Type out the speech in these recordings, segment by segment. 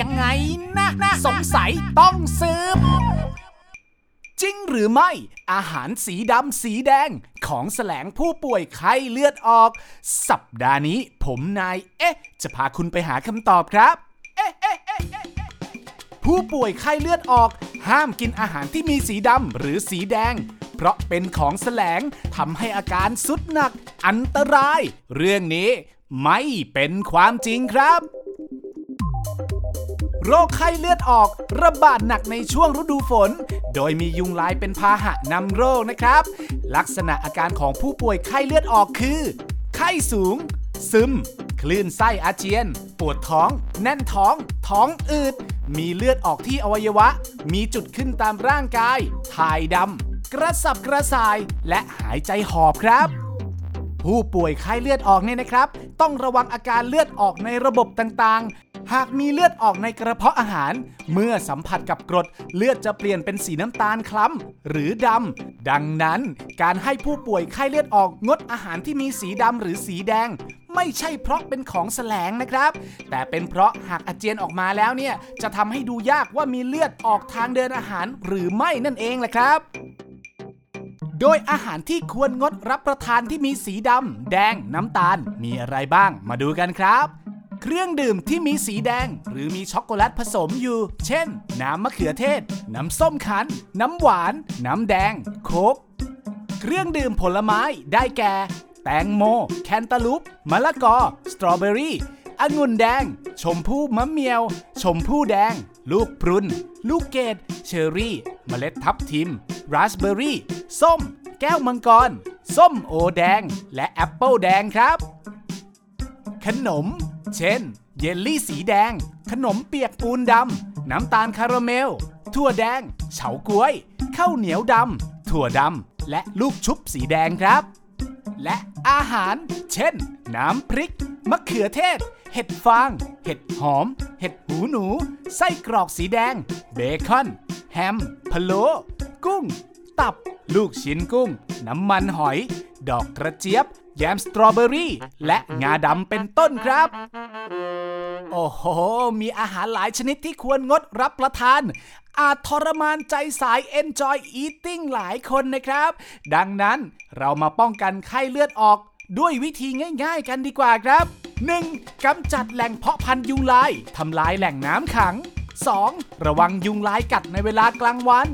ยังไงนะนะสงสัยต้องสืบ จริงหรือไม่ อาหารสีดำสีแดงของแสลงผู้ป่วยไข้เลือดออก สัปดาห์นี้ผมนาย เอ๊ะ จะพาคุณไปหาคำตอบครับ เอ๊ะเอ๊ะเอ๊ะเอ๊ะเอ๊ะผู้ป่วยไข้เลือดออก ห้ามกินอาหารที่มีสีดำหรือสีแดงเพราะเป็นของแสลงทำให้อาการสุดหนักอันตราย เรื่องนี้ไม่เป็นความจริงครับ โรคไข้เลือดออกระบาดหนักในช่วงฤดูฝน โดยมียุงลายเป็นพาหะนำโรคนะครับ ลักษณะอาการของผู้ป่วยไข้เลือดออกคือ ไข้สูง ซึม คลื่นไส้อาเจียน ปวดท้อง แน่นท้อง ท้องอืด มีเลือดออกที่อวัยวะ มีจุดขึ้นตามร่างกาย ถ่ายดำ กระสับกระส่าย และหายใจหอบครับผู้ป่วยไข้เลือดออกเนี่ยนะครับ ต้องระวังอาการเลือดออกในระบบต่าง หากมีเลือดออกในกระเพาะอาหาร เมื่อสัมผัสกับกรดเลือดจะเปลี่ยนเป็นสีน้ำตาลคล้ำหรือดำ ดังนั้นการให้ผู้ป่วยไข้เลือดออกงดอาหารที่มีสีดำหรือสีแดง ไม่ใช่เพราะเป็นของแสลงนะครับ แต่เป็นเพราะหากอาเจียนออกมาแล้วเนี่ยจะทำให้ดูยากว่ามีเลือดออกทางเดินอาหารหรือไม่นั่นเองแหละครับโดยอาหารที่ควรงดรับประทานที่มีสีดำ แดง น้ำตาล มีอะไรบ้าง มาดูกันครับ เครื่องดื่มที่มีสีแดง หรือมีช็อกโกแลตผสมอยู่ เช่น น้ำมะเขือเทศ น้ำส้มคั้น น้ำหวาน น้ำแดง โค้กเครื่องดื่มผลไม้ได้แก่ แตงโม แคนตาลูป มะละกอ สตรอเบอรี่องุ่นแดง ชมพู่มะเมียว ชมพู่แดง ลูกพรุน ลูกเกด เชอร์รี่ เมล็ดทับทิม ราสเบอร์รี่ ส้ม แก้วมังกร ส้มโอแดง และแอปเปิลแดงครับ ขนม เช่น เยลลี่สีแดง ขนมเปียกปูนดำ น้ำตาลคาราเมล ถั่วแดง เฉาก๊วย ข้าวเหนียวดำ ถั่วดำ และลูกชุบสีแดงครับ และอาหาร เช่น น้ำพริก มะเขือเทศ เห็ดฟาง เห็ดหอม เห็ดหูหนู ไส้กรอกสีแดง เบคอน แฮม พะโล้ กุ้ง ตับ ลูกชิ้นกุ้ง น้ำมันหอย ดอกกระเจี๊ยบ แยมสตรอเบอรี่ และงาดำเป็นต้นครับ โอ้โห มีอาหารหลายชนิดที่ควรงดรับประทาน อาจทรมานใจสาย enjoy eating หลายคนนะครับ ดังนั้นเรามาป้องกันไข้เลือดออกด้วยวิธีง่ายๆกันดีกว่าครับ 1. กำจัดแหล่งเพาะพันธุ์ยุงลายทำลายแหล่งน้ำขัง 2. ระวังยุงลายกัดในเวลากลางวัน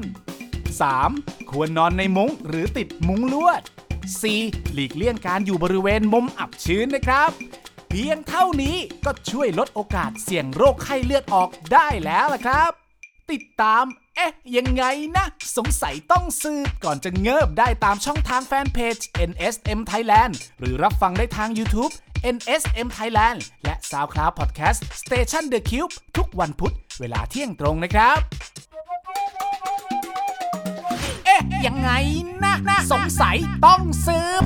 3. ควรนอนในมุ้งหรือติดมุ้งลวด 4. หลีกเลี่ยงการอยู่บริเวณมุมอับชื้นนะครับ เพียงเท่านี้ก็ช่วยลดโอกาสเสี่ยงโรคไข้เลือดออกได้แล้วล่ะครับ ติดตาม เอ๊ะ ยังไงนะ สงสัยต้องสืบก่อนจะเงิบได้ตามช่องทางแฟนเพจ NSM Thailand หรือรับฟังได้ทาง YouTube NSM Thailand และ SoundCloud Podcast Station The Cube ทุกวันพุธเวลาเที่ยงตรงนะครับ ยังไงนะนะ สงสัยต้องซืบ